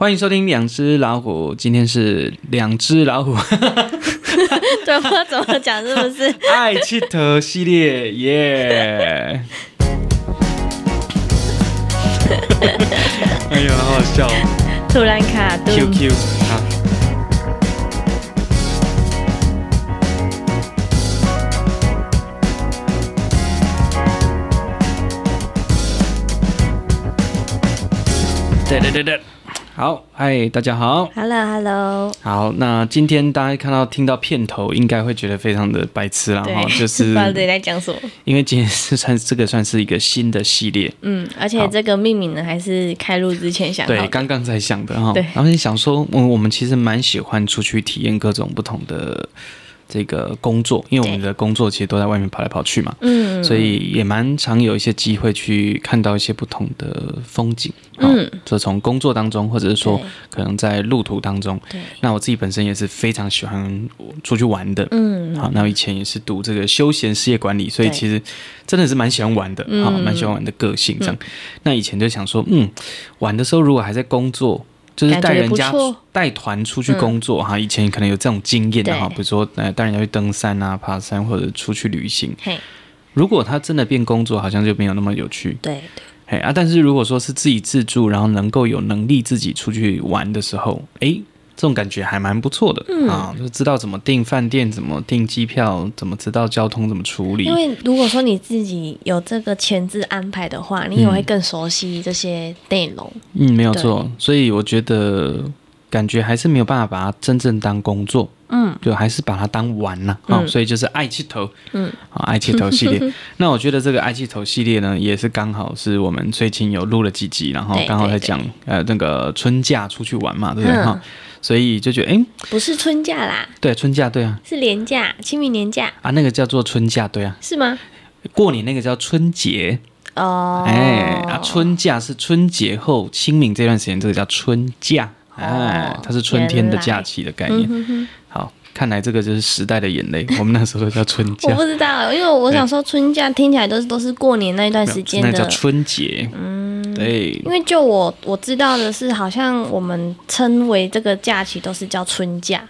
欢迎收听两只老虎，今天是两只老虎。对，我怎么讲？是不是爱气头系列？耶！哎呀，好好笑！突然卡顿。QQ 好。对对对对。好，嗨，大家好，Hello，Hello，好，那今天大家看到听到片头，应该会觉得非常的白痴啦，哈，就是 不知道在讲什么，因为今天是算这个算是一个新的系列，嗯，而且这个命名呢还是开录之前想的，对，刚刚才想的哈，对，然后你想说，嗯，我们其实蛮喜欢出去体验各种不同的。这个工作，因为我们的工作其实都在外面跑来跑去嘛，嗯，所以也蛮常有一些机会去看到一些不同的风景，嗯，就从工作当中，或者是说可能在路途当中，对，那我自己本身也是非常喜欢出去玩的，嗯，好，那我以前也是读这个休闲事业管理，所以其实真的是蛮喜欢玩的，好，蛮喜欢玩的个性这样，那以前就想说，嗯，玩的时候如果还在工作。就是带人家带团出去工作哈，以前可能有这种经验的哈，比如说呃带人家去登山啊、爬山或者出去旅行。如果他真的变工作，好像就没有那么有趣。对对。嘿啊，但是如果说是自己自助，然后能够有能力自己出去玩的时候，哎。这种感觉还蛮不错的，嗯、啊，就知道怎么订饭店，怎么订机票，怎么知道交通怎么处理。因为如果说你自己有这个前置安排的话，你也会更熟悉这些内容。嗯，没有错。所以我觉得感觉还是没有办法把它真正当工作，嗯，就还是把它当玩了啊。所以就是爱气头，嗯，啊，爱气头系列。那我觉得这个爱气头系列呢，也是刚好是我们最近有录了几集，然后刚好在讲呃那个春假出去玩嘛，对不对哈？嗯所以就觉得，哎，不是春假啦，对，春假，对啊，是年假，清明年假。啊，那个叫做春假，对啊，是吗？过年那个叫春节。哦，哎，啊，春假是春节后清明这段时间，这个叫春假，哎，它是春天的假期的概念。好，看来这个就是时代的眼泪，我们那时候都叫春假，我不知道，因为我想说春假听起来都是都是过年那一段时间的，那叫春节，嗯。对，因为就我我知道的是，好像我们称为这个假期都是叫春假，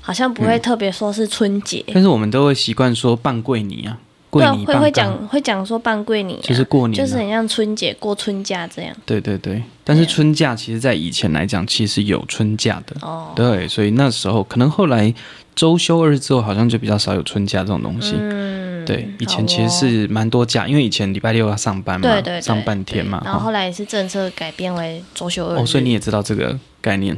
好像不会特别说是春节。但是我们都会习惯说半桂年啊，过年会会讲会讲说办过年，就是过年，就是很像春节过春假这样。对对对，但是春假其实在以前来讲，其实有春假的哦。对，所以那时候可能后来周休二日之后，好像就比较少有春假这种东西。嗯。对，以前其实是蛮多假，因为以前礼拜六要上班嘛，对对对，上半天嘛。然后后来是政策改变为周休二日。哦，所以你也知道这个概念。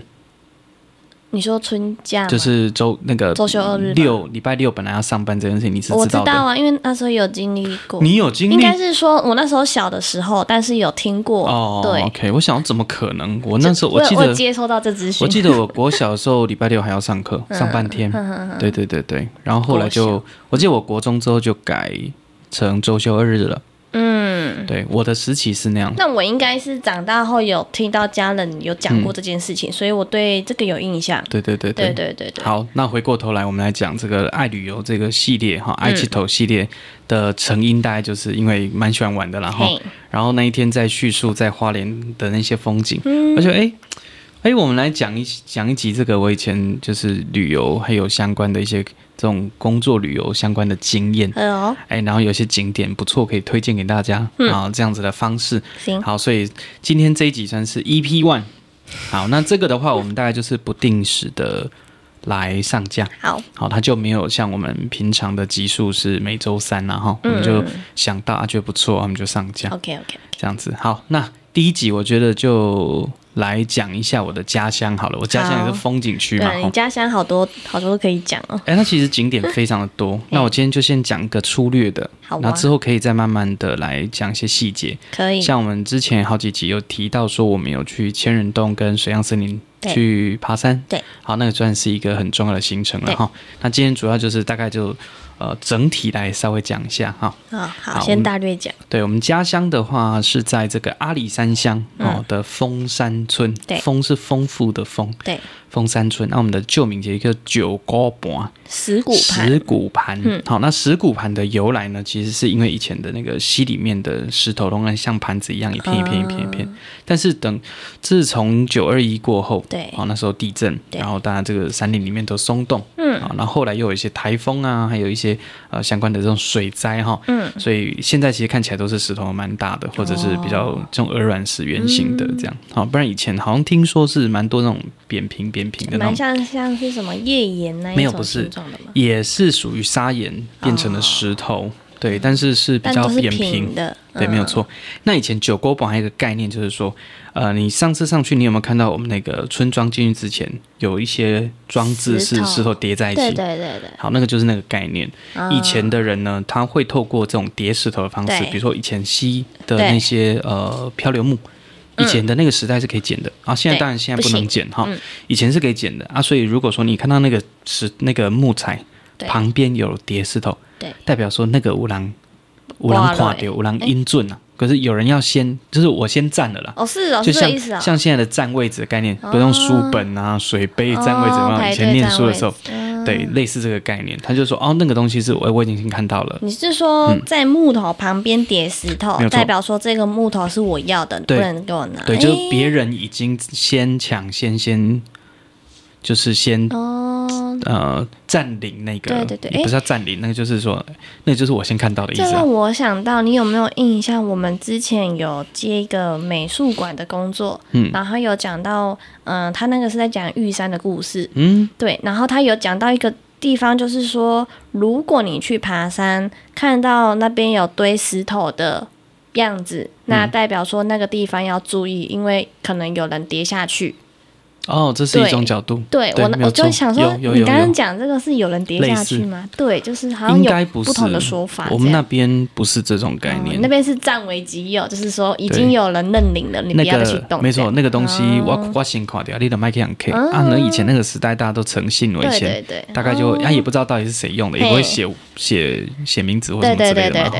你说春假就是周那个周休二日，六礼拜六本来要上班这件事情，你是知道。我知道啊，因为那时候有经历过。你有经历？应该是说我那时候小的时候，但是有听过。哦，对，OK。我想怎么可能？我那时候我记得我接收到这资讯。我记得我国小的时候礼拜六还要上课，上半天。对对对对，然后后来就我记得我国中之后就改成周休二日了。嗯，对，我的时期是那样。那我应该是长大后有听到家人有讲过这件事情，嗯、所以我对这个有印象。对对对对对对对。好，那回过头来，我们来讲这个爱旅游这个系列哈，爱气头系列的成因，大概就是因为蛮喜欢玩的啦哈。嘿然后那一天在叙述在花莲的那些风景，嗯、而且哎哎，我们来讲一讲一集这个我以前就是旅游还有相关的一些。这种工作旅游相关的经验，哎，然后有些景点不错，可以推荐给大家，然后这样子的方式，行，好，所以今天这一集算是 EP One，好，那这个的话，我们大概就是不定时的来上架，好，好，它就没有像我们平常的集数是每周三然后，我们就想到啊觉得不错，我们就上架，OK OK，这样子，好，那第一集我觉得就。来讲一下我的家乡好了，我家乡也是风景区嘛。对，你家乡好多好多可以讲哦。哎，那其实景点非常的多。那我今天就先讲个粗略的，好，那之后可以再慢慢的来讲一些细节。可以。像我们之前好几集有提到说，我们有去千人洞跟水漾森林去爬山。对，好，那个算是一个很重要的行程了哈。那今天主要就是大概就。呃，整体来稍微讲一下哈。好，好，先大略讲。对，我们家乡的话是在这个阿里山乡哦的峰山村。对，峰是丰富的丰。对，丰山村。那我们的旧名叫一个九高盘石鼓盘。石鼓盘。好，那石鼓盘的由来呢，其实是因为以前的那个溪里面的石头，仍然像盘子一样一片一片一片一片。但是等自从九二一过后，对，哦，那时候地震，然后大家这个山林里面都松动，嗯，啊，然后后来又有一些台风啊，还有一些。些呃相关的这种水灾哈，嗯，所以现在其实看起来都是石头蛮大的，或者是比较这种鹅卵石圆形的这样，好，不然以前好像听说是蛮多那种扁平扁平的，蛮像像是什么页岩那一种，没有，不是，也是属于砂岩变成了石头。对，但是是比较扁平的，对，没有错。那以前九沟堡还有一个概念，就是说，呃，你上次上去，你有没有看到我们那个村庄进去之前有一些装置是石头叠在一起？对对对对。好，那个就是那个概念。以前的人呢，他会透过这种叠石头的方式，比如说以前西的那些呃漂流木，以前的那个时代是可以捡的啊。现在当然现在不能捡哈，以前是可以捡的啊。所以如果说你看到那个石那个木材旁边有叠石头。代表说那个五郎，五郎垮掉，五郎英俊啊。可是有人要先，就是我先站了啦。哦，是哦，就像像现在的占位置的概念，不用书本啊、水杯占位置嘛。以前念书的时候，对，类似这个概念。他就说，哦，那个东西是我我已经先看到了。你是说在木头旁边叠石头，代表说这个木头是我要的，不能给我拿。对，就是别人已经先抢先先，就是先。呃，占领那个，对对对，不是要占领，那个就是说，那个就是我先看到的意思。这让我想到，你有没有印象？我们之前有接一个美术馆的工作，嗯，然后有讲到，嗯、呃，他那个是在讲玉山的故事，嗯，对，然后他有讲到一个地方，就是说，如果你去爬山，看到那边有堆石头的样子，那代表说那个地方要注意，因为可能有人跌下去。哦，这是一种角度。对，我我就想说，你刚刚讲这个是有人跌下去吗？对，就是好像有不同的说法。我们那边不是这种概念，那边是占为己有，就是说已经有人认领了，你不要去动。没错，那个东西我我先垮掉，你的麦克两 K 啊，那以前那个时代大家都诚信为先，大概就啊也不知道到底是谁用的，也不会写写写名字或什么之类的嘛。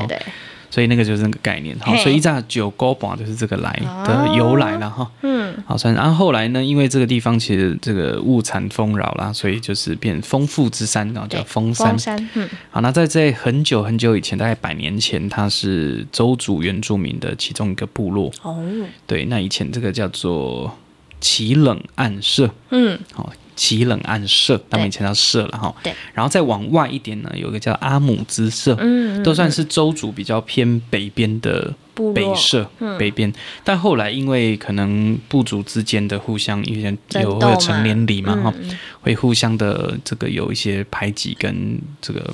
所以那个就是那个概念，好，所以一扎九沟堡就是这个来的由来了哈。嗯，好，算。然后后来呢，因为这个地方其实这个物产丰饶啦，所以就是变丰富之山，然后叫丰山。丰山，嗯。好，那在在很久很久以前，大概百年前，它是周族原住民的其中一个部落。哦。对，那以前这个叫做奇冷暗社。嗯。好。奇冷暗社，他们以前叫社了哈。对。然后再往外一点呢，有一个叫阿姆兹社，嗯，都算是州族比较偏北边的北社，北边。但后来因为可能部族之间的互相有点有会有成年礼嘛哈，会互相的这个有一些排挤跟这个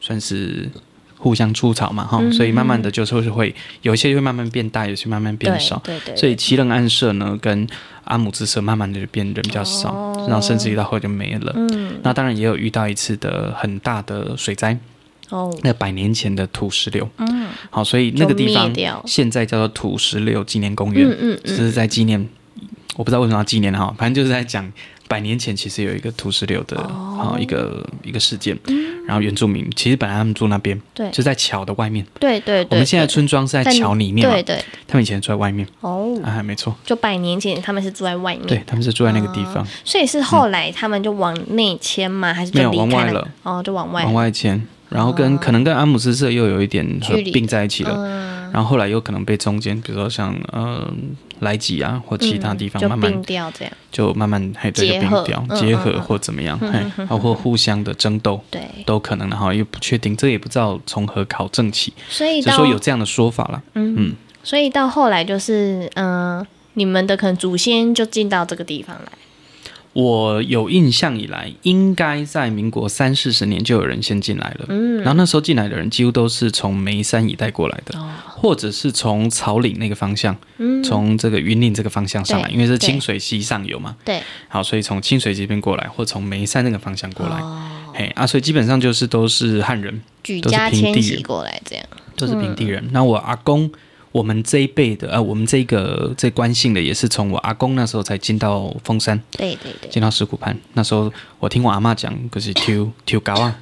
算是。互相出草嘛，哈、嗯，所以慢慢的就是会有一些会慢慢变大，有些慢慢变少。对对，对，对。所以奇冷暗社呢，跟阿姆之社慢慢的就变人比较少，哦、然后甚至于到后就没了。嗯。那当然也有遇到一次的很大的水灾。哦。那百年前的土石流。嗯。好，所以那个地方现在叫做土石流纪念公园。嗯嗯嗯。就是在纪念，我不知道为什么要纪念哈，反正就是在讲。百年前其实有一个土石流的啊一个一个事件，然后原住民其实本来他们住那边，对，就在桥的外面，对对。我们现在村庄是在桥里面，对对。他们以前住在外面。哦，啊没错，就百年前他们是住在外面，对他们是住在那个地方，所以是后来他们就往内迁吗？还是没有往外了？哦，就往外。往外迁，然后跟可能跟阿姆斯社又有一点合并在一起了。然后后来有可能被中间，比如说像呃莱吉啊或其他地方慢慢掉这样，就慢慢还对就并掉结合或怎么样，包括互相的争斗，对，都可能的哈，又不确定，这也不知道从何考证起，所以就说有这样的说法了，嗯，所以到后来就是嗯，你们的可能祖先就进到这个地方来。我有印象以来，应该在民国三四十年就有人先进来了。嗯，然后那时候进来的人几乎都是从眉山一带过来的，哦、或者是从草岭那个方向，嗯，从这个云岭这个方向上来，因为是清水溪上游嘛。对，好，所以从清水这边过来，或从眉山那个方向过来。哦，嘿啊，所以基本上就是都是汉人，举家迁徙过来这样，都是平地人。那、嗯、我阿公。我们这一辈的，呃，我们这个这关姓的，也是从我阿公那时候才进到峰山，对对对，进到石鼓盘。那时候我听我阿妈讲，可是 抽抽高啊，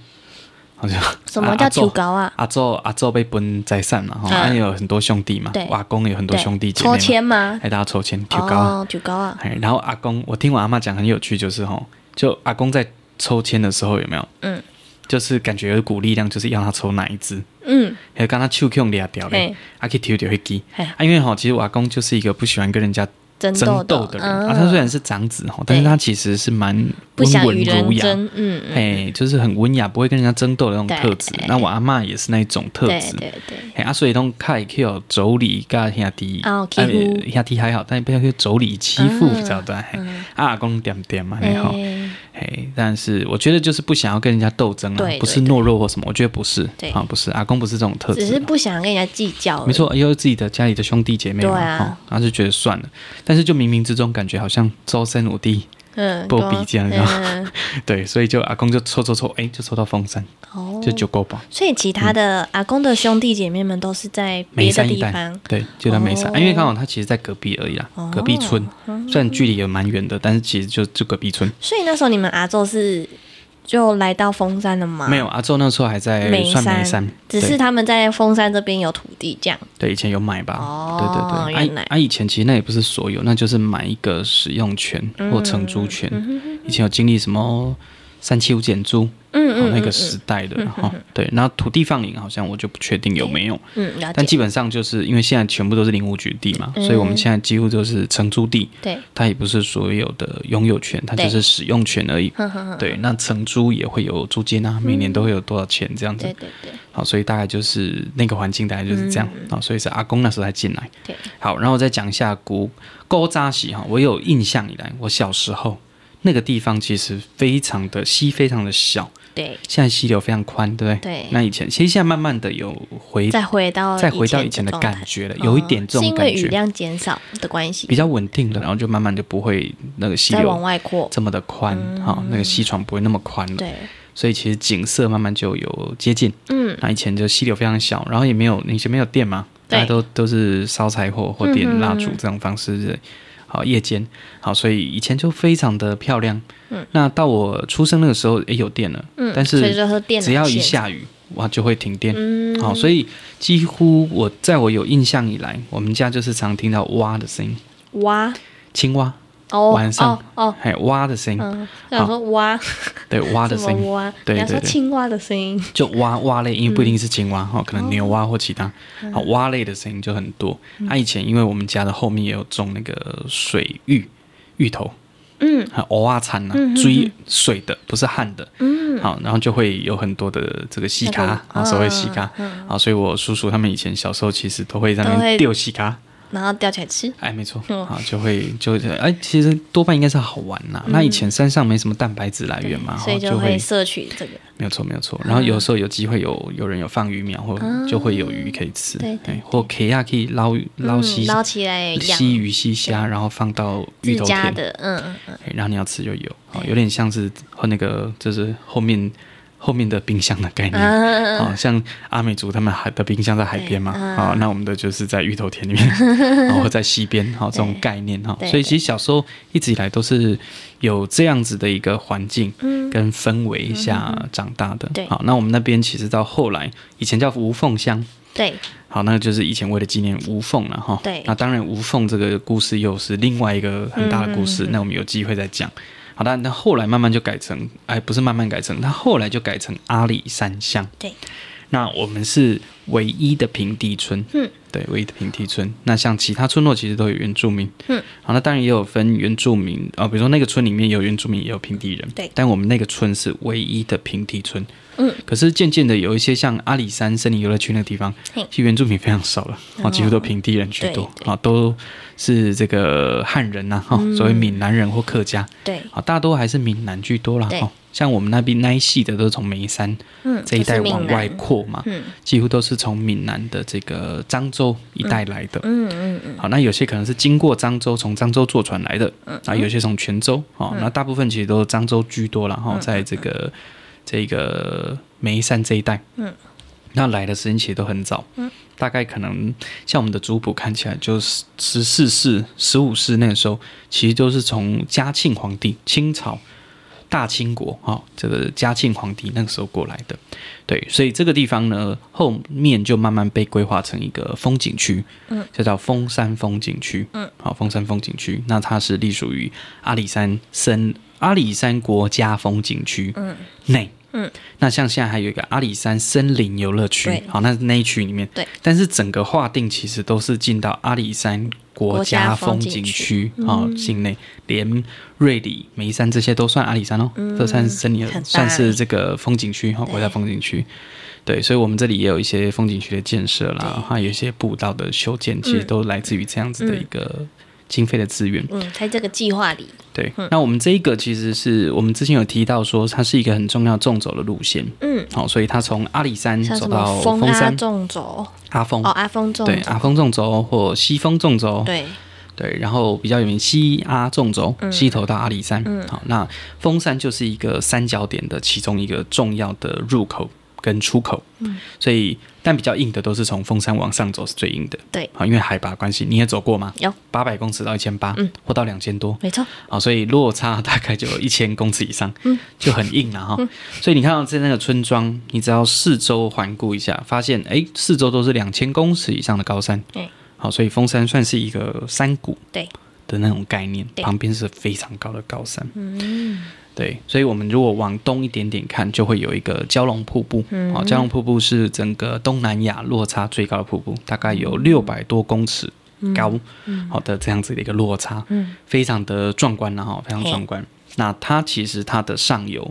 好像什么叫抽高啊？阿祖阿祖被分财散嘛，哈，还有很多兄弟嘛，我阿公有很多兄弟姐妹，抽签吗？还大家抽签抽高啊，抽高啊。然后阿公，我听我阿妈讲很有趣，就是哈，就阿公在抽签的时候有没有？嗯。就是感觉有一股力量，就是要他抽哪一支，嗯，还刚他手用裂掉嘞，还可以抽掉一支，啊，因为哈，其实我阿公就是一个不喜欢跟人家争斗的。人。啊。他虽然是长子哈，但是他其实是蛮温文儒雅，嗯，哎，就是很温雅，不会跟人家争斗的那种特质。那我阿妈也是那种特质，对对对。啊，所以都开可以有妯娌跟兄弟，啊，兄弟还好，但不要去妯娌欺负，知道对？阿公点点嘛，然后。嘿，但是我觉得就是不想要跟人家斗争啊，不是懦弱或什么，我觉得不是，啊，不是，阿公不是这种特质，只是不想跟人家计较。没错，因为自己的家里的兄弟姐妹嘛，然后就觉得算了，但是就冥冥之中感觉好像朝生我弟。嗯，不比这样，子，嗯 对，所以就阿公就抽抽抽，哎，就抽到风山，哦，就九够宝。所以其他的阿公的兄弟姐妹们都是在别的地方，对，就在眉山，因为刚好他其实在隔壁而已啦，隔壁村，虽然距离也蛮远的，但是其实就就隔壁村。所以那时候你们阿昼是。就来到峰山了吗？没有，阿周那时候还在算眉山，只是他们在峰山这边有土地这样。对，以前有买吧？哦，对对对，原来啊，以前其实那也不是所有，那就是买一个使用权或承租权。以前有经历什么三七五减租。嗯，那个时代的哈，对，那土地放领好像我就不确定有没有，嗯，但基本上就是因为现在全部都是林务局地嘛，所以我们现在几乎都是承租地，对，它也不是所有的拥有权，它就是使用权而已，对，那承租也会有租金啊，每年都会有多少钱这样子，对对对，好，所以大概就是那个环境大概就是这样啊，所以是阿公那时候才进来，对，好，然后再讲一下古古早时哈，我有印象以来，我小时候那个地方其实非常的溪，非常的小。对，现在溪流非常宽，对不对？对。那以前其实现在慢慢的有回，再回到再回到以前的感觉了，有一点这种感觉。是因为雨量减少的关系，比较稳定了，然后就慢慢就不会那个溪流往外扩这么的宽，哈，那个溪床不会那么宽了。对。所以其实景色慢慢就有接近。嗯。那以前就溪流非常小，然后也没有以前没有电嘛，大家都都是烧柴火或点蜡烛这种方式。好，夜间好，所以以前就非常的漂亮。嗯，那到我出生那个时候，也有电了。嗯，但是只要一下雨，哇，就会停电。嗯，好，所以几乎我在我有印象以来，我们家就是常听到蛙的声音。蛙，青蛙。哦，晚上哦，还有蛙的声。音，想说蛙，对蛙的声。音，蛙，对对对，青蛙的声音，就蛙蛙类，因为不一定是青蛙哈，可能牛蛙或其他，好蛙类的声音就很多。他以前因为我们家的后面也有种那个水芋芋头，嗯，还有蚵仔产呐，追水的不是旱的，嗯，好，然后就会有很多的这个细卡，啊，所谓西卡，啊，所以我叔叔他们以前小时候其实都会在那边钓细卡。然后钓起来吃，哎，没错，啊，就会就哎，其实多半应该是好玩呐。那以前山上没什么蛋白质来源嘛，所以就会摄取这个。没有错，没有错。然后有时候有机会有有人有放鱼苗，或就会有鱼可以吃，对，或可以可以捞捞西捞起来溪鱼溪虾，然后放到芋头田。的，嗯嗯嗯，然后你要吃就有，有点像是和那个就是后面。后面的冰箱的概念，好像阿美族他们海的冰箱在海边嘛，好，那我们的就是在芋头田里面，然后在溪边，好，这种概念哈，所以其实小时候一直以来都是有这样子的一个环境跟氛围下长大的，好，那我们那边其实到后来，以前叫无缝乡，对，好，那就是以前为了纪念无缝了哈，对，那当然无缝这个故事又是另外一个很大的故事，那我们有机会再讲。好的，那后来慢慢就改成，哎，不是慢慢改成，它后来就改成阿里山乡。对，那我们是唯一的平地村。嗯，对，唯一的平地村。那像其他村落其实都有原住民。嗯，好，那当然也有分原住民啊，比如说那个村里面有原住民，也有平地人。对，但我们那个村是唯一的平地村。嗯，可是渐渐的有一些像阿里山森林游乐区那个地方，其实原住民非常少了，啊，几乎都平地人居多，啊，都。是这个汉人呐，哈，所谓闽南人或客家，对，啊，大多还是闽南居多啦。哈。像我们那边那一系的都是从眉山这一带往外扩嘛，几乎都是从闽南的这个漳州一带来的。嗯嗯嗯。好，那有些可能是经过漳州，从漳州坐船来的，啊，有些从泉州，啊，那大部分其实都是漳州居多了，哈，在这个这个眉山这一带。嗯。那来的时间其实都很早，嗯，大概可能像我们的族谱看起来，就是十四世、十五世那个时候，其实都是从嘉庆皇帝、清朝大清国啊、哦，这个嘉庆皇帝那个时候过来的，对，所以这个地方呢，后面就慢慢被规划成一个风景区，嗯，就叫峰山风景区，嗯，好，峰山风景区，那它是隶属于阿里山森阿里山国家风景区，嗯，内。嗯，那像现在还有一个阿里山森林游乐区，好，那那一区里面，对，但是整个划定其实都是进到阿里山国家风景区啊，境内。连瑞里、眉山这些都算阿里山哦，这算森林，算是这个风景区哈，国家风景区，对，所以我们这里也有一些风景区的建设啦，还有一些步道的修建，其实都来自于这样子的一个。经费的资源，嗯，在这个计划里，对，嗯、那我们这一个其实是我们之前有提到说，它是一个很重要纵走的路线，嗯，好，所以它从阿里山走到峰山。纵走，阿峰。哦，阿峰纵对，阿峰纵走或西峰纵走，对。对，然后比较有名西阿纵走，西头到阿里山，嗯，好，那峰山就是一个三角点的其中一个重要的入口。跟出口，嗯，所以但比较硬的都是从峰山往上走是最硬的，对，啊，因为海拔关系，你也走过吗？有。八百公尺到一千八，嗯，或到两千多，没错，啊，所以落差大概就一千公尺以上，嗯，就很硬了哈。嗯、所以你看到在那个村庄，你只要四周环顾一下，发现哎，四周都是两千公尺以上的高山，对，好，所以峰山算是一个山谷，对。的那种概念，旁边是非常高的高山，嗯。对，所以我们如果往东一点点看，就会有一个蛟龙瀑布。嗯，好，蛟龙瀑布是整个东南亚落差最高的瀑布，大概有六百多公尺高。嗯，好的，这样子的一个落差，嗯，非常的壮观，然后非常壮观。那它其实它的上游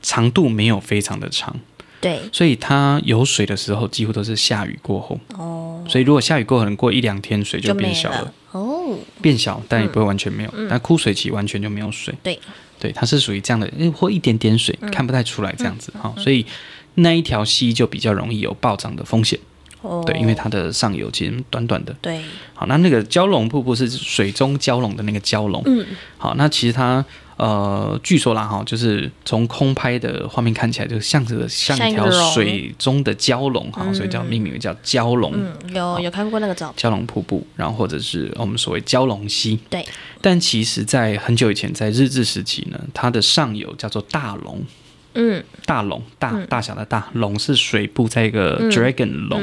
长度没有非常的长，对，所以它有水的时候几乎都是下雨过后。哦，所以如果下雨过后，可能过一两天水就变小了。哦，变小，但也不会完全没有。但枯水期完全就没有水。对。对，它是属于这样的，或一点点水看不太出来这样子哈，所以那一条溪就比较容易有暴涨的风险。哦，对，因为它的上游其实短短的。对，好，那那个蛟龙瀑布是水中蛟龙的那个蛟龙。嗯，好，那其实它。呃，据说啦哈，就是从空拍的画面看起来，就像是像一条水中的蛟龙哈，所以叫命名为叫蛟龙。嗯，有有看过那个照片。蛟龙瀑布，然后或者是我们所谓蛟龙溪。对。但其实，在很久以前，在日治时期呢，它的上游叫做大龙。嗯。大龙，大大小的大龙是水部，在一个 dragon 龙。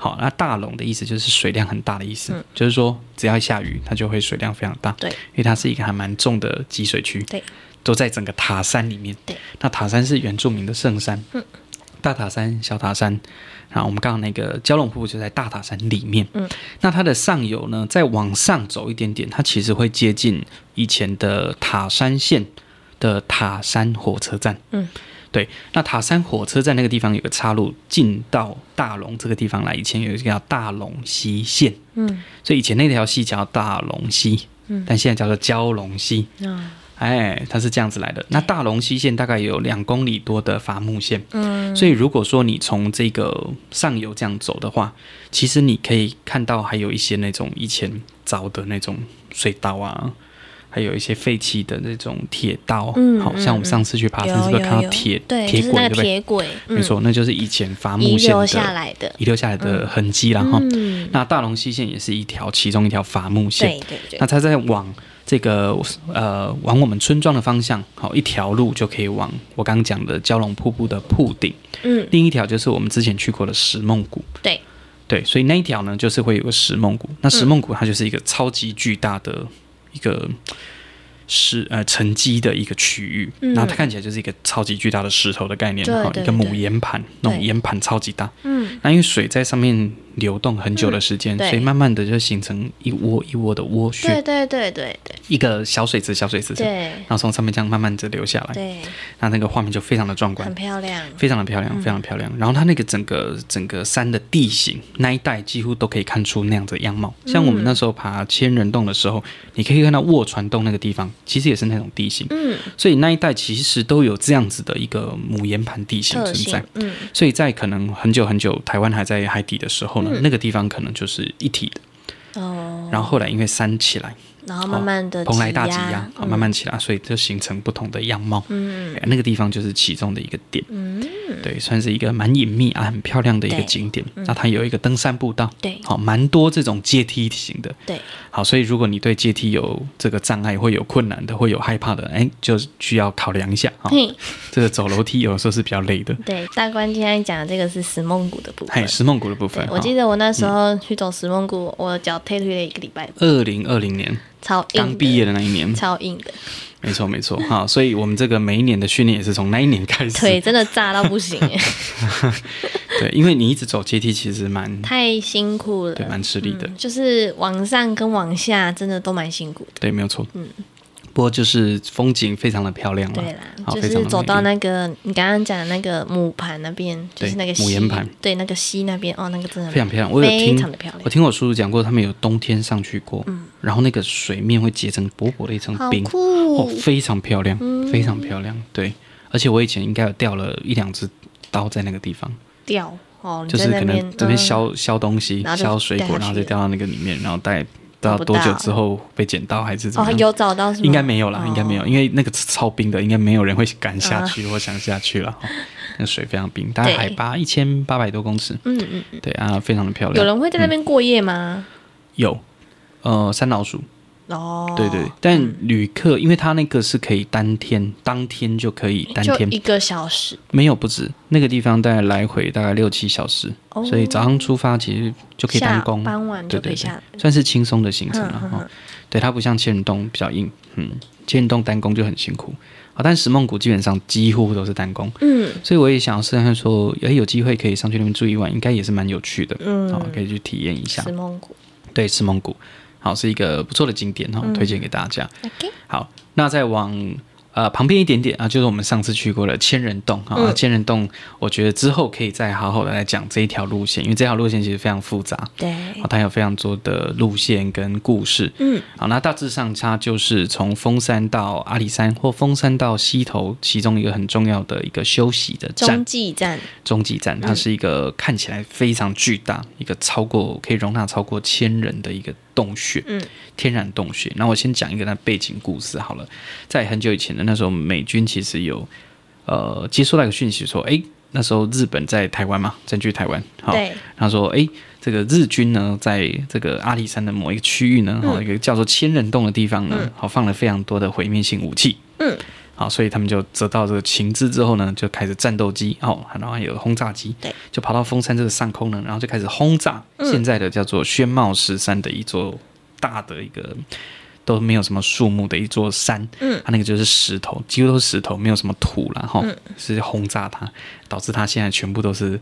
好，那大龙的意思就是水量很大的意思，嗯、就是说只要一下雨，它就会水量非常大。对，因为它是一个还蛮重的集水区。对，都在整个塔山里面。对，那塔山是原住民的圣山。嗯，大塔山、小塔山，然后我们刚刚那个蛟龙瀑布就在大塔山里面。嗯，那它的上游呢，再往上走一点点，它其实会接近以前的塔山县的塔山火车站。嗯。对，那塔山火车站那个地方有个岔路，进到大龙这个地方来。以前有一个叫大龙溪线，嗯，所以以前那条溪叫大龙溪，嗯，但现在叫做蛟龙溪，嗯，哎，它是这样子来的。那大龙溪线大概有两公里多的伐木线，嗯，所以如果说你从这个上游这样走的话，其实你可以看到还有一些那种以前凿的那种隧道啊。还有一些废弃的那种铁道，嗯，好像我们上次去爬山是不是看到铁铁轨，对不对？铁轨，没错，那就是以前伐木线遗留下来的。遗留下来的痕迹了哈。那大龙溪线也是一条其中一条伐木线，对对对。那它在往这个呃往我们村庄的方向，好一条路就可以往我刚刚讲的蛟龙瀑布的瀑顶，嗯，另一条就是我们之前去过的石梦谷，对。对，所以那一条呢就是会有个石梦谷，那石梦谷它就是一个超级巨大的。一个石呃沉积的一个区域，嗯、然后它看起来就是一个超级巨大的石头的概念，然后一个母岩盘，那种岩盘超级大，嗯，那因为水在上面。流动很久的时间，所以慢慢的就形成一窝一窝的窝穴。对对对对对，一个小水池，小水池。对。然后从上面这样慢慢的流下来。对。那那个画面就非常的壮观，很漂亮，非常的漂亮，非常漂亮。然后它那个整个整个山的地形那一带几乎都可以看出那样子的样貌。像我们那时候爬千人洞的时候，你可以看到卧船洞那个地方，其实也是那种地形。嗯。所以那一带其实都有这样子的一个母岩盘地形存在。嗯。所以在可能很久很久台湾还在海底的时候呢。那个地方可能就是一体的，哦，然后后来因为山起来，然后慢慢的蓬莱大挤压，慢慢起来，所以就形成不同的样貌。嗯，那个地方就是其中的一个点。嗯，对，对，算是一个蛮隐秘啊、很漂亮的一个景点。那它有一个登山步道，对，好，蛮多这种阶梯型的，对，好，所以如果你对阶梯有这个障碍，会有困难的，会有害怕的，哎，就需要考量一下哈。这个走楼梯有时候是比较累的。对，大官今天讲的这个是石梦谷的部分，嘿，石梦谷的部分。我记得我那时候去走石梦谷，我脚退退了一个礼拜。二零二零年，超硬刚毕业的那一年，超硬的。没错没错哈，所以我们这个每一年的训练也是从那一年开始。腿真的炸到不行耶。对，因为你一直走阶梯，其实蛮太辛苦了，对，蛮吃力的，嗯。就是往上跟往下，真的都蛮辛苦的。对，没有错。嗯。不过就是风景非常的漂亮了，对啦，就是走到那个你刚刚讲的那个母盘那边，就是那个母岩盘，对，那个溪那边，哦，那个真的非常漂亮。我有听，我听我叔叔讲过，他们有冬天上去过，嗯，然后那个水面会结成薄薄的一层冰，哦，非常漂亮，非常漂亮。对，而且我以前应该有掉了一两只刀在那个地方，掉哦，就是可能这边削削东西，削水果，然后就掉到那个里面，然后带。不知道多久之后被捡到还是怎么样？哦，有找到是吗？应该没有啦，应该没有，因为那个超冰的，应该没有人会敢下去或想下去了。那水非常冰，大概海拔一千八百多公尺。嗯嗯嗯，对啊，非常的漂亮。有人会在那边过夜吗？有，呃，山老鼠。哦，对对，但旅客，因为他那个是可以当天当天就可以当天一个小时，没有不止。那个地方大概来回大概六七小时，所以早上出发其实就可以单工，傍晚就可以下，算是轻松的行程了哈。对，它不像千人洞比较硬，嗯，千人洞单工就很辛苦，好，但石梦谷基本上几乎都是单工，嗯，所以我也想试试看说，哎，有机会可以上去那边住一晚，应该也是蛮有趣的，嗯，好，可以去体验一下。石梦谷，对，石梦谷。好，是一个不错的景点哈，推荐给大家。好，那再往。呃，旁边一点点啊，就是我们上次去过的千人洞啊。嗯、千人洞，我觉得之后可以再好好的来讲这一条路线，因为这条路线其实非常复杂。对，它有非常多的路线跟故事。嗯，好，那大致上它就是从峰山到阿里山，或峰山到溪头，其中一个很重要的一个休息的站。中继站。中继站，它是一个看起来非常巨大，嗯、一个超过可以容纳超过千人的一个洞穴。嗯，天然洞穴。那我先讲一个那背景故事好了，在很久以前的。那时候美军其实有呃接收到一个讯息说，哎，那时候日本在台湾嘛，占据台湾。好，他说，哎，这个日军呢，在这个阿里山的某一个区域呢，嗯、一个叫做千人洞的地方呢，好、嗯、放了非常多的毁灭性武器。嗯，好，所以他们就得到这个情资之后呢，就开始战斗机，哦，然后还有轰炸机，对，就跑到峰山这个上空呢，然后就开始轰炸现在的叫做宣茂石山的一座大的一个。都没有什么树木的一座山，嗯，它那个就是石头，几乎都是石头，没有什么土了哈，是轰炸它，导致它现在全部都是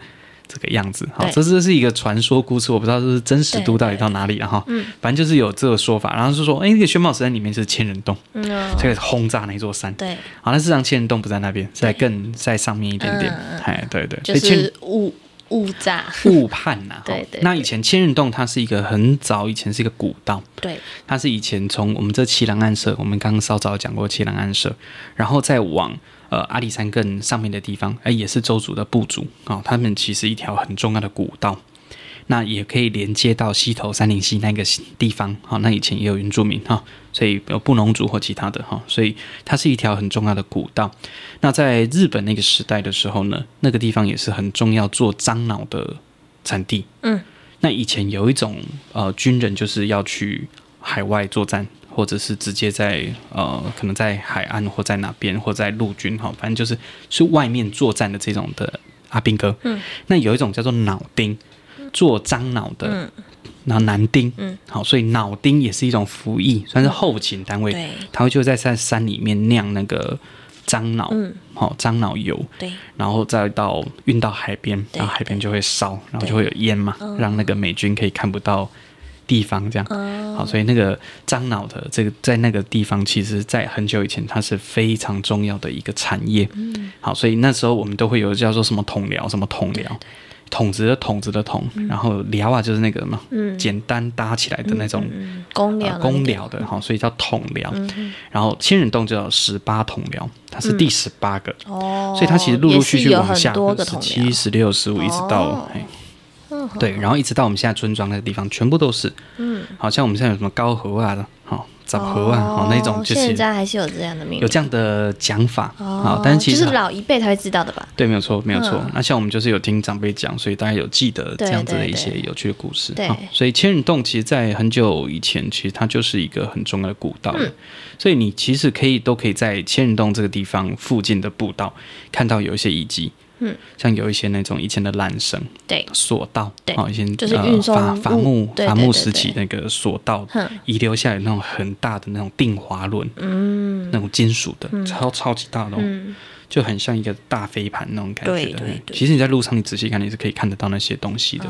这个样子。好，这这是一个传说故事，我不知道这是真实度到底到哪里了哈。嗯，反正就是有这个说法，然后是说，哎，那个宣茂石山里面是千人洞，嗯，这个轰炸那座山，对，好，那事实上千人洞不在那边，在更在上面一点点，哎，对对，就是雾。误炸。误判呐，对对。那以前千人洞它是一个很早以前是一个古道，对，它是以前从我们这七郎暗社，我们刚刚稍早讲过七郎暗社，然后再往呃阿里山更上面的地方，哎，也是周族的部族啊，他们其实一条很重要的古道。那也可以连接到西头三林溪那个地方，好，那以前也有原住民哈，所以有布农族或其他的哈，所以它是一条很重要的古道。那在日本那个时代的时候呢，那个地方也是很重要做樟脑的产地。嗯，那以前有一种呃军人就是要去海外作战，或者是直接在呃可能在海岸或在哪边或在陆军哈，反正就是是外面作战的这种的阿兵哥。嗯，那有一种叫做脑丁。做樟脑的，然后男丁，嗯，好，所以脑丁也是一种服役，算是后勤单位。对，他会就在在山里面酿那个樟脑，嗯，好，樟脑油，对，然后再到运到海边，然后海边就会烧，然后就会有烟嘛，让那个美军可以看不到地方，这样，好，所以那个樟脑的这个在那个地方，其实在很久以前，它是非常重要的一个产业，嗯，好，所以那时候我们都会有叫做什么统寮，什么统寮。筒子的筒子的筒，然后寮啊就是那个嘛，简单搭起来的那种公寮公寮的哈，所以叫统寮。然后千人洞叫十八统寮，它是第十八个。哦，所以它其实陆陆续续往下，十七、十六、十五一直到对，然后一直到我们现在村庄那个地方，全部都是嗯，好像我们现在有什么高河啊的，好早河啊，哦，那种就是现在还是有这样的命名，有这样的讲法啊，但是其实就是老一辈才会知道的吧？对，没有错，没有错。那像我们就是有听长辈讲，所以大家有记得这样子的一些有趣的故事。对，所以千人洞其实，在很久以前，其实它就是一个很重要的古道。所以你其实可以都可以在千人洞这个地方附近的步道看到有一些遗迹。嗯，像有一些那种以前的缆绳，对，索道，对，以前就是运送伐伐木伐木时期那个索道遗留下来那种很大的那种定滑轮，嗯，那种金属的，超超级大的那种。就很像一个大飞盘那种感觉。对对对。其实你在路上，你仔细看，你是可以看得到那些东西的。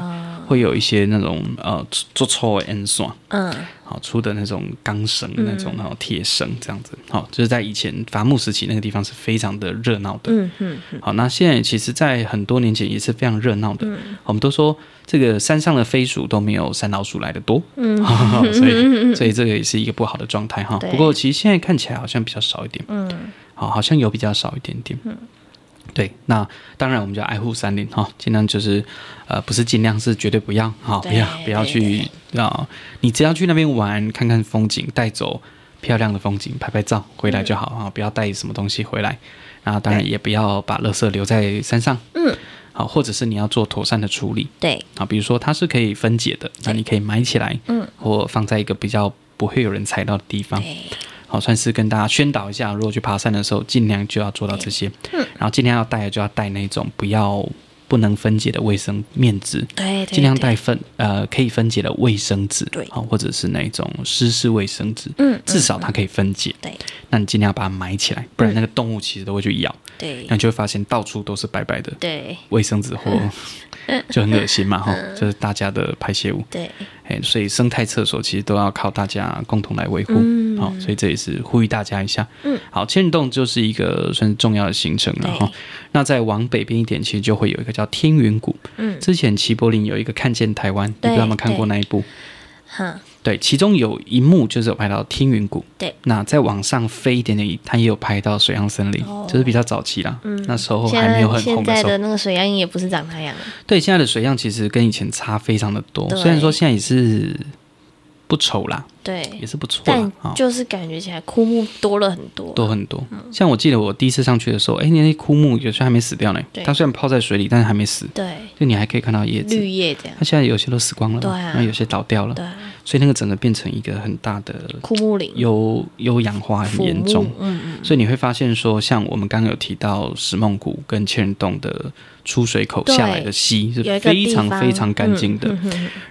会有一些那种呃做错的演算，嗯，好出的那种钢绳，那种那种铁绳这样子。好，就是在以前伐木时期那个地方是非常的热闹的。嗯嗯。好，那现在其实，在很多年前也是非常热闹的。我们都说这个山上的飞鼠都没有山老鼠来的多。嗯。所以，所以这个也是一个不好的状态哈。不过，其实现在看起来好像比较少一点。嗯。好，好像有比较少一点点。嗯，对，那当然我们就爱护山林哈，尽量就是呃，不是尽量是绝对不要，哈，不要不要去啊，你只要去那边玩，看看风景，带走漂亮的风景，拍拍照回来就好啊，不要带什么东西回来。然后当然也不要把垃圾留在山上。嗯，好，或者是你要做妥善的处理。对，啊，比如说它是可以分解的，那你可以埋起来，嗯，或放在一个比较不会有人踩到的地方。好，算是跟大家宣导一下，如果去爬山的时候，尽量就要做到这些。嗯，然后尽量要带的就要带那种不要不能分解的卫生面纸，对，尽量带分呃可以分解的卫生纸，对，好，或者是那种湿式卫生纸，嗯，至少它可以分解。对，那你尽量把它埋起来，不然那个动物其实都会去咬。对，那你就会发现到处都是白白的，对，卫生纸或。就很恶心嘛，哈，就是大家的排泄物。对，哎，所以生态厕所其实都要靠大家共同来维护，好，所以这也是呼吁大家一下。嗯，好，千人洞就是一个算是重要的行程了哈。那再往北边一点，其实就会有一个叫天云谷。嗯，之前齐柏林有一个看见台湾，你不知道有没有看过那一部？哈。对，其中有一幕就是有拍到天云谷。对，那再往上飞一点点，它也有拍到水漾森林，哦、就是比较早期啦。嗯，那时候还没有很红的时候。现在的那个水漾也不是长那样。对，现在的水漾其实跟以前差非常的多。虽然说现在也是不丑啦，对，也是不错。但就是感觉起来枯木多了很多，多很多。嗯、像我记得我第一次上去的时候，哎，那些枯木有些还没死掉呢。它虽然泡在水里，但是还没死。对，就你还可以看到叶子，绿叶这样。它现在有些都死光了，对啊，那有些倒掉了。对。所以那个整个变成一个很大的枯木林，有有氧化很严重。嗯嗯。所以你会发现说，像我们刚刚有提到石梦谷跟千人洞的出水口下来的溪是非常非常干净的。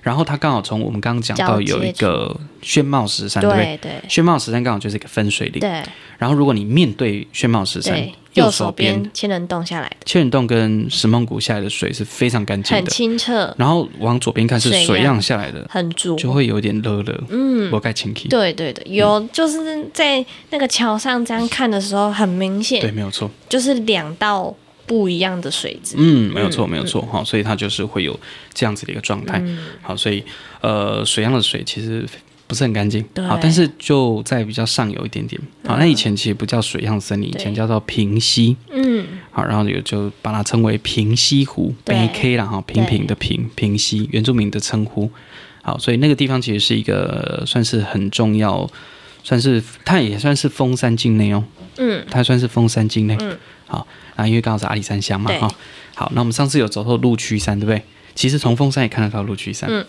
然后它刚好从我们刚刚讲到有一个宣茂石山，对？对。宣茂石山刚好就是一个分水岭。对。然后如果你面对宣茂石山。右手边千人洞下来的，千人洞跟石梦谷下来的水是非常干净的，很清澈。然后往左边看是水漾下来的，很足，就会有点热热。嗯，我盖清气。对对对，有就是在那个桥上这样看的时候，很明显。对，没有错，就是两道不一样的水质。嗯，没有错，没有错。好，所以它就是会有这样子的一个状态。好，所以呃，水样的水其实。不是很干净，对好，但是就在比较上游一点点。好，那以前其实不叫水漾森林，以前叫做平溪。嗯，好，然后有就把它称为平溪湖，北 K 啦哈，平平的平平溪，原住民的称呼。好，所以那个地方其实是一个算是很重要，算是它也算是峰山境内哦。嗯，它算是峰山境内。嗯，好，啊，因为刚好是阿里山乡嘛，哈。好，那我们上次有走透鹿区山，对不对？其实从峰山也看得到鹿区山，嗯，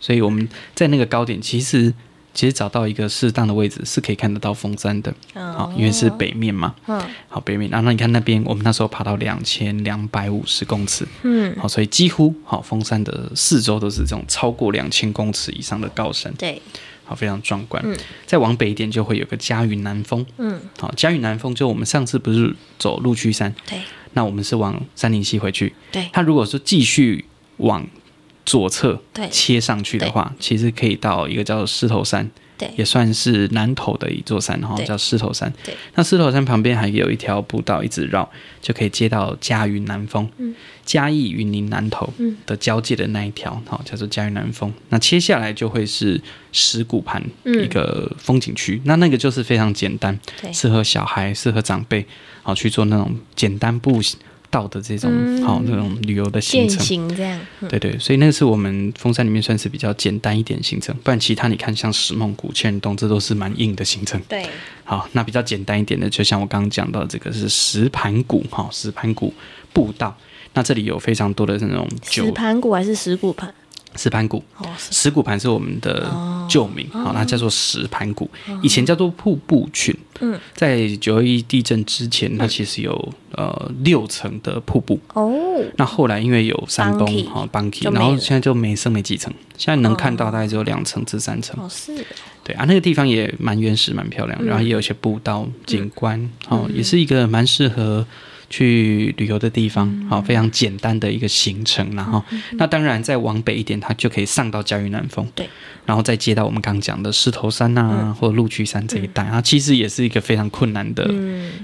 所以我们在那个高点，其实其实找到一个适当的位置是可以看得到峰山的，好，因为是北面嘛，嗯，好，北面，然后你看那边，我们那时候爬到两千两百五十公尺，嗯，好，所以几乎好峰山的四周都是这种超过两千公尺以上的高山，对，好，非常壮观。嗯，再往北一点就会有个嘉云南峰，嗯，好，嘉云南峰就我们上次不是走鹿区山，对，那我们是往杉林溪回去，对，他如果说继续。往左侧切上去的话，其实可以到一个叫做狮头山，对，也算是南投的一座山哈，叫狮头山。对，那狮头山旁边还有一条步道一直绕，就可以接到嘉云南峰，嗯，嘉义云林南投的交界的那一条，好，叫做嘉云南峰。那切下来就会是石鼓盘一个风景区，那那个就是非常简单，适合小孩、适合长辈，好去做那种简单步行。道的这种好那种旅游的行程，行这样。对对，所以那是我们峰山里面算是比较简单一点行程，不然其他你看像石梦谷、千人洞，这都是蛮硬的行程。对，好，那比较简单一点的，就像我刚刚讲到这个是石盘谷哈，石盘谷步道，那这里有非常多的那种石盘谷还是石鼓盘？石盘谷，石鼓盘是我们的旧名，好、哦，那叫做石盘谷，哦、以前叫做瀑布群。嗯，在九二一地震之前，它其实有呃六层的瀑布。哦，那后来因为有山崩，哈，Bunky，然后现在就没剩没几层，现在能看到大概只有两层至三层。哦，是。对啊，那个地方也蛮原始，蛮漂亮，然后也有一些步道景观，哦，也是一个蛮适合。去旅游的地方，好，非常简单的一个行程，然后，那当然再往北一点，它就可以上到嘉峪南峰，对，然后再接到我们刚讲的狮头山啊，或者鹿区山这一带，啊，其实也是一个非常困难的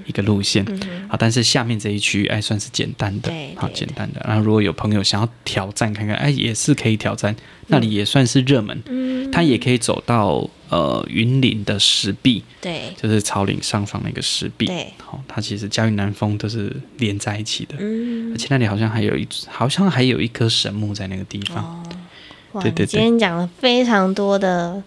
一个路线，好，但是下面这一区哎算是简单的，好，简单的，然后如果有朋友想要挑战看看，哎，也是可以挑战，那里也算是热门，它也可以走到。呃，云林的石壁，对，就是草岭上方那个石壁，对，好，它其实嘉峪南峰都是连在一起的，嗯，而且那里好像还有一，好像还有一棵神木在那个地方，哦，哇，对对对，今天讲了非常多的。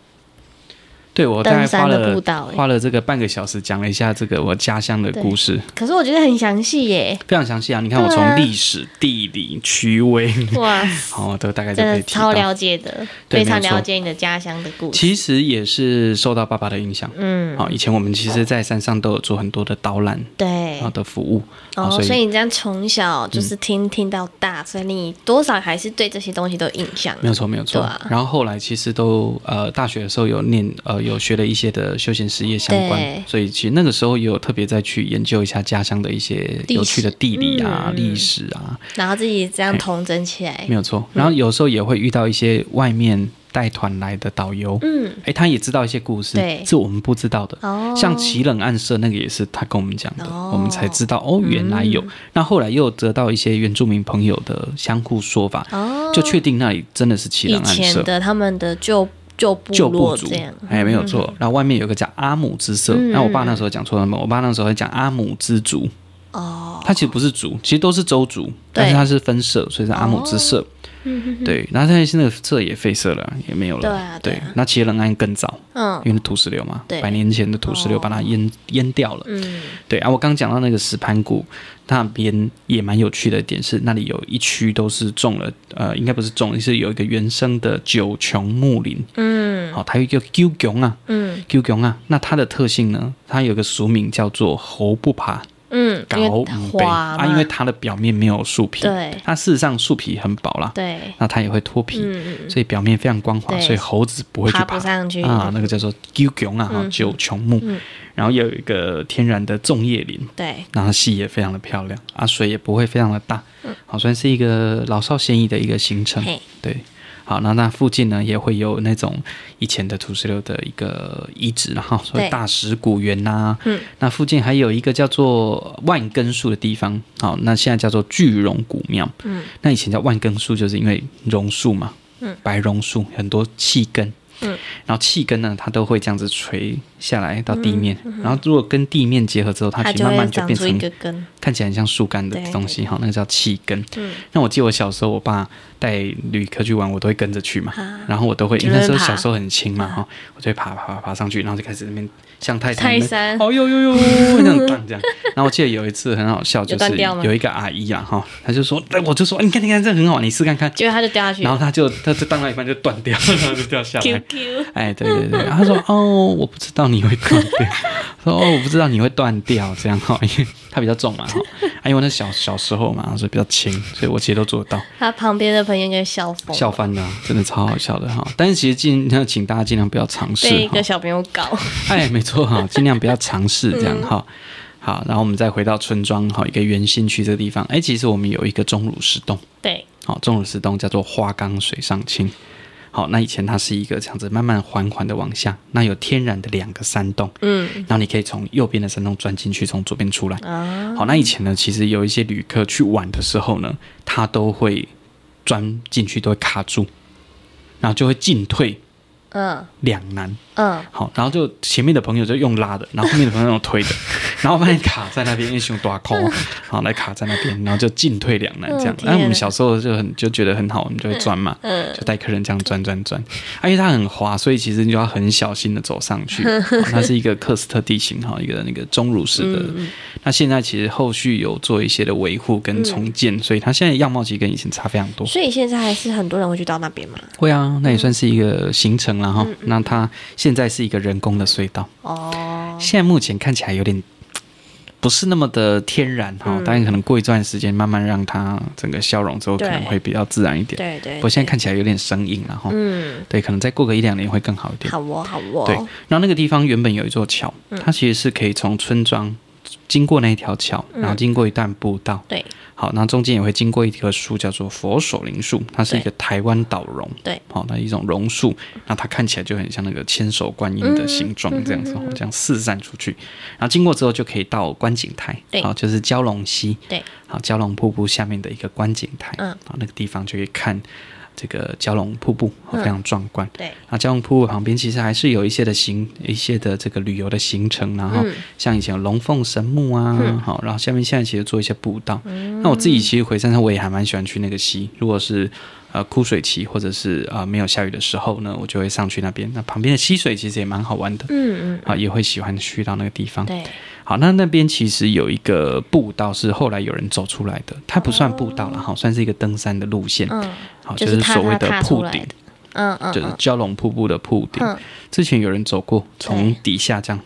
对，我大概花了花了这个半个小时讲了一下这个我家乡的故事。可是我觉得很详细耶，非常详细啊！你看我从历史、地理、区位，哇，哦，都大概就可以提到。超了解的，非常了解你的家乡的故事。其实也是受到爸爸的影响，嗯，好，以前我们其实，在山上都有做很多的导览，对，好的服务。哦，所以你这样从小就是听听到大，所以你多少还是对这些东西都有印象。没有错，没有错。然后后来其实都呃，大学的时候有念呃。有学了一些的休闲实业相关，所以其实那个时候也有特别再去研究一下家乡的一些有趣的地理啊、历史，嗯、史啊，然后自己这样统整起来，没有错。然后有时候也会遇到一些外面带团来的导游，嗯，哎，他也知道一些故事，对，是我们不知道的。哦，像奇冷暗社那个也是他跟我们讲的，哦、我们才知道哦，原来有。嗯、那后来又得到一些原住民朋友的相互说法，哦，就确定那里真的是奇冷暗社，以前的他们的旧。旧部落这样，哎，没有错。然后外面有个叫阿姆之社，那我爸那时候讲错了嘛？我爸那时候会讲阿姆之族，哦，他其实不是族，其实都是州族，但是他是分社，所以是阿姆之社。对，然后现在现在社也废色了，也没有了。对，那其实冷安更早，嗯，因为土石流嘛，百年前的土石流把它淹淹掉了。嗯，对啊，我刚讲到那个石盘谷。那边也蛮有趣的点是，那里有一区都是种了，呃，应该不是种，是有一个原生的九芎木林。嗯，好，它有一个九芎啊，嗯，九芎啊，那它的特性呢，它有个俗名叫做猴不爬。嗯，高五倍。啊，因为它的表面没有树皮，对，它事实上树皮很薄啦，对，那它也会脱皮，所以表面非常光滑，所以猴子不会去爬上去。啊。那个叫做九芎啊，哈，九芎木，然后又有一个天然的粽叶林，对，然后溪也非常的漂亮啊，水也不会非常的大，好，算是一个老少咸宜的一个行程，对。好，那那附近呢也会有那种以前的土石流的一个遗址，然后所以大石古园呐、啊。嗯，那附近还有一个叫做万根树的地方，好，那现在叫做巨榕古庙。嗯，那以前叫万根树，就是因为榕树嘛，嗯，白榕树很多气根。嗯，然后气根呢，它都会这样子垂下来到地面，嗯嗯、然后如果跟地面结合之后，它其实慢慢就变成一个根，看起来很像树干的东西，哈，那个叫气根。嗯，那我记得我小时候，我爸带旅客去玩，我都会跟着去嘛，啊、然后我都会，因为那时候小时候很轻嘛，哈、啊，我就会爬爬爬，爬上去，然后就开始那边。像泰山，泰山哦呦呦呦，这样断这样。然后我记得有一次很好笑，就是有一个阿姨啊，哈，她就说，哎，我就说，你看你看，这很好，你试看看。结果她就掉下去，然后她就，她就当到一半就断掉，然后就掉下来。哎，对对对，他说，哦，我不知道你会断掉，说，哦，我不知道你会断掉，这样哈，因为 他比较重嘛，哈，因为那小小时候嘛，所以比较轻，所以我其实都做得到。他旁边的朋友应该笑疯，笑翻了，真的超好笑的哈。但是其实尽要请大家尽量不要尝试，被一个小朋友搞。哎，没错。哈，尽量不要尝试这样哈。好，然后我们再回到村庄哈，一个圆心区这个地方。哎，其实我们有一个钟乳石洞。对，好，钟乳石洞叫做花岗水上清。好，那以前它是一个这样子，慢慢缓缓的往下。那有天然的两个山洞。嗯，然后你可以从右边的山洞钻进去，从左边出来。啊，好，那以前呢，其实有一些旅客去玩的时候呢，他都会钻进去，都会卡住，然后就会进退。嗯，两难。嗯，好，然后就前面的朋友就用拉的，然后后面的朋友用推的，然后发现卡在那边，因为熊大空，好来卡在那边，然后就进退两难这样。那、嗯、我们小时候就很就觉得很好，我们就会钻嘛，嗯，就带客人这样钻钻钻。而且它很滑，所以其实你就要很小心的走上去。它是一个克斯特地形哈，一个那个钟乳石的。嗯、那现在其实后续有做一些的维护跟重建，嗯、所以它现在样貌其实跟以前差非常多。所以现在还是很多人会去到那边嘛？会啊，那也算是一个行程了哈。嗯、那它。现在是一个人工的隧道哦，现在目前看起来有点不是那么的天然哈，当然可能过一段时间慢慢让它整个消融之后，可能会比较自然一点。对对。不过现在看起来有点生硬了哈，嗯，对，可能再过个一两年会更好一点。好哦，好哦。对，然后那个地方原本有一座桥，它其实是可以从村庄经过那一条桥，然后经过一段步道。对。好，那中间也会经过一棵树，叫做佛手铃树，它是一个台湾岛榕，对，好，那一种榕树，那它看起来就很像那个千手观音的形状，这样子，这样四散出去，然后经过之后就可以到观景台，对，好，就是蛟龙溪，对，好，蛟龙瀑布下面的一个观景台，嗯，好，那个地方就可以看。这个蛟龙瀑布非常壮观。对，那蛟龙瀑布旁边其实还是有一些的行一些的这个旅游的行程，然后像以前有龙凤神木啊，好，然后下面现在其实做一些步道。那我自己其实回山上我也还蛮喜欢去那个溪，如果是呃枯水期或者是呃没有下雨的时候呢，我就会上去那边。那旁边的溪水其实也蛮好玩的，嗯嗯，啊也会喜欢去到那个地方。对。好，那那边其实有一个步道是后来有人走出来的，它不算步道了哈，算是一个登山的路线。嗯，好，就是所谓的瀑顶。嗯嗯，就是蛟龙瀑布的瀑顶。之前有人走过，从底下这样，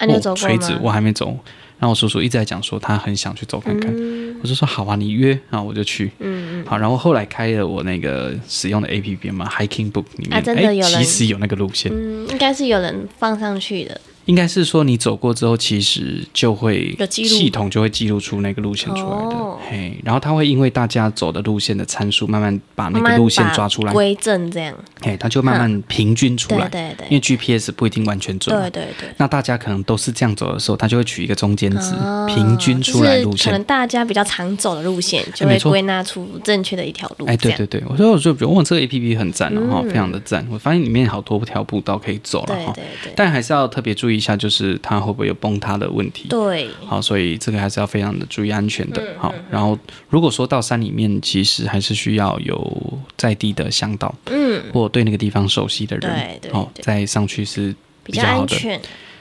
哦，垂直，我还没走。然后我叔叔一直在讲说他很想去走看看，我就说好啊，你约，然后我就去。嗯嗯。好，然后后来开了我那个使用的 APP 嘛，Hiking Book 里面，哎，其实有那个路线。嗯，应该是有人放上去的。应该是说你走过之后，其实就会系统就会记录出那个路线出来的，哦、嘿，然后它会因为大家走的路线的参数，慢慢把那个路线抓出来，归正这样，嘿，它就慢慢平均出来，对对对，因为 GPS 不一定完全准，对对对，那大家可能都是这样走的时候，它就会取一个中间值，哦、平均出来路线，可能大家比较常走的路线，就会归纳出正确的一条路。哎，对对对，我说我就比如我这个 APP 很赞哦，嗯、非常的赞，我发现里面好多条步道可以走了哈，对对对，但还是要特别注意一下，就是它。会不会有崩塌的问题？对，好，所以这个还是要非常的注意安全的。好，然后如果说到山里面，其实还是需要有在地的向导，嗯，或对那个地方熟悉的人，好，再上去是比较好的，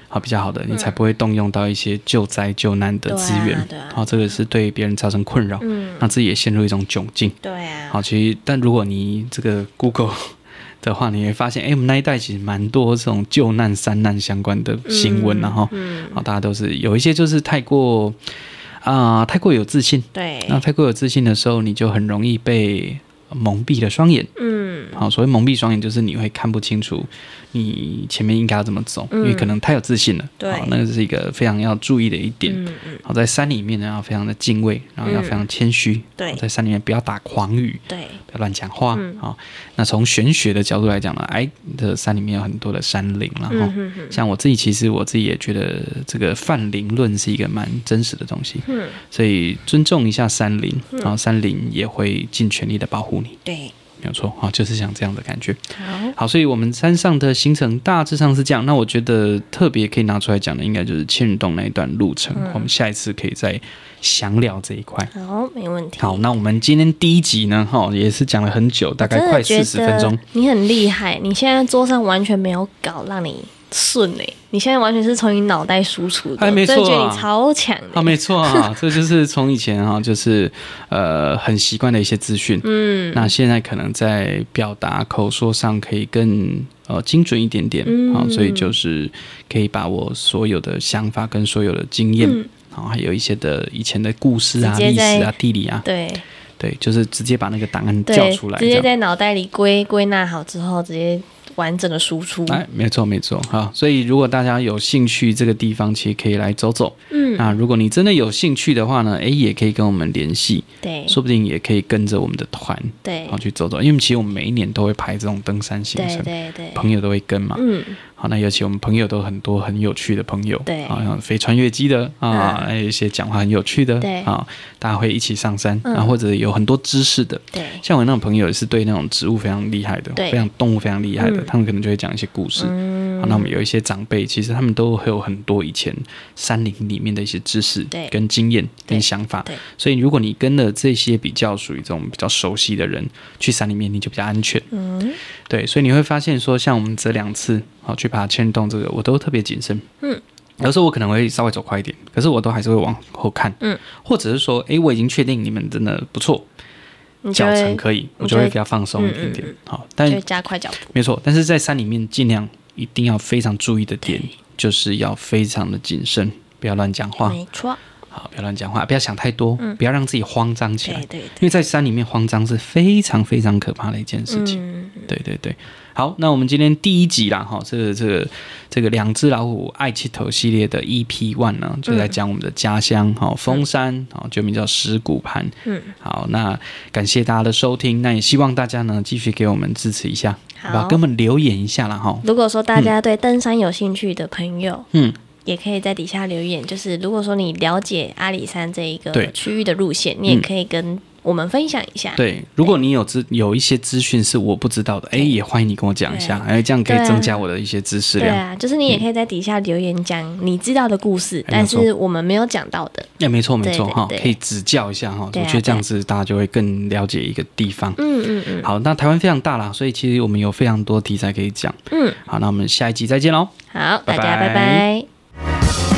好，比较好的，你才不会动用到一些救灾救难的资源，好，这个是对别人造成困扰，嗯，让自己也陷入一种窘境，对啊，好，其实但如果你这个 Google。的话，你会发现，哎，我们那一代其实蛮多这种救难、三难相关的新闻，然后，嗯，大家都是有一些就是太过啊、呃，太过有自信，对，那太过有自信的时候，你就很容易被蒙蔽了双眼，嗯，好，所谓蒙蔽双眼，就是你会看不清楚。你前面应该要怎么走？因为可能太有自信了。对，那个是一个非常要注意的一点。嗯嗯。好，在山里面呢，要非常的敬畏，然后要非常谦虚。对，在山里面不要打诳语。对，不要乱讲话。好，那从玄学的角度来讲呢，哎，这山里面有很多的山灵，然后像我自己，其实我自己也觉得这个泛灵论是一个蛮真实的东西。嗯，所以尊重一下山灵，然后山灵也会尽全力的保护你。对。没有错啊，就是像这样的感觉。好，好，所以我们山上的行程大致上是这样。那我觉得特别可以拿出来讲的，应该就是千人洞那一段路程。嗯、我们下一次可以再详聊这一块。好，没问题。好，那我们今天第一集呢，哈，也是讲了很久，大概快四十分钟。你很厉害，你现在桌上完全没有稿，让你。顺哎，你现在完全是从你脑袋输出的，还没错啊，觉得你超强啊，没错啊，这就是从以前哈，就是呃很习惯的一些资讯，嗯，那现在可能在表达口说上可以更呃精准一点点，嗯，好，所以就是可以把我所有的想法跟所有的经验，嗯，然后还有一些的以前的故事啊、历史啊、地理啊，对。对，就是直接把那个档案叫出来，直接在脑袋里归归纳好之后，直接。完整的输出，哎，没错没错，好，所以如果大家有兴趣这个地方，其实可以来走走，嗯，那如果你真的有兴趣的话呢，哎，也可以跟我们联系，对，说不定也可以跟着我们的团，对，然后去走走，因为其实我们每一年都会排这种登山行程，对对对，朋友都会跟嘛，嗯，好，那尤其我们朋友都很多很有趣的朋友，对，好像飞穿越机的啊，还有一些讲话很有趣的，对。啊，大家会一起上山，然后或者有很多知识的，对，像我那种朋友也是对那种植物非常厉害的，非常动物非常厉害的，他们可能就会讲一些故事。好，那我们有一些长辈，其实他们都会有很多以前山林里面的一些知识、跟经验、跟想法，所以如果你跟了这些比较属于这种比较熟悉的人去山里面，你就比较安全。嗯，对，所以你会发现说，像我们这两次。好，去爬千洞这个，我都特别谨慎。嗯，有时候我可能会稍微走快一点，可是我都还是会往后看。嗯，或者是说，哎，我已经确定你们真的不错，脚程可以，我就会比较放松一点点。好，但加快脚步，没错。但是在山里面，尽量一定要非常注意的点，就是要非常的谨慎，不要乱讲话。没错。好，不要乱讲话，不要想太多，不要让自己慌张起来。对对。因为在山里面慌张是非常非常可怕的一件事情。嗯，对对对。好，那我们今天第一集啦，哈，这个这个这个两只老虎爱气头系列的 EP One 呢，就在讲我们的家乡，哈，峰山，啊，就名叫石鼓盘。嗯，好，那感谢大家的收听，那也希望大家呢继续给我们支持一下，好吧，给我们留言一下啦，哈。如果说大家对登山有兴趣的朋友，嗯，也可以在底下留言，就是如果说你了解阿里山这一个区域的路线，你也可以跟。我们分享一下。对，如果你有资有一些资讯是我不知道的，哎，也欢迎你跟我讲一下，哎，这样可以增加我的一些知识量。对啊，就是你也可以在底下留言讲你知道的故事，但是我们没有讲到的。哎，没错没错哈，可以指教一下哈，我觉得这样子大家就会更了解一个地方。嗯嗯嗯。好，那台湾非常大啦，所以其实我们有非常多题材可以讲。嗯。好，那我们下一集再见喽。好，大家拜拜。Bye.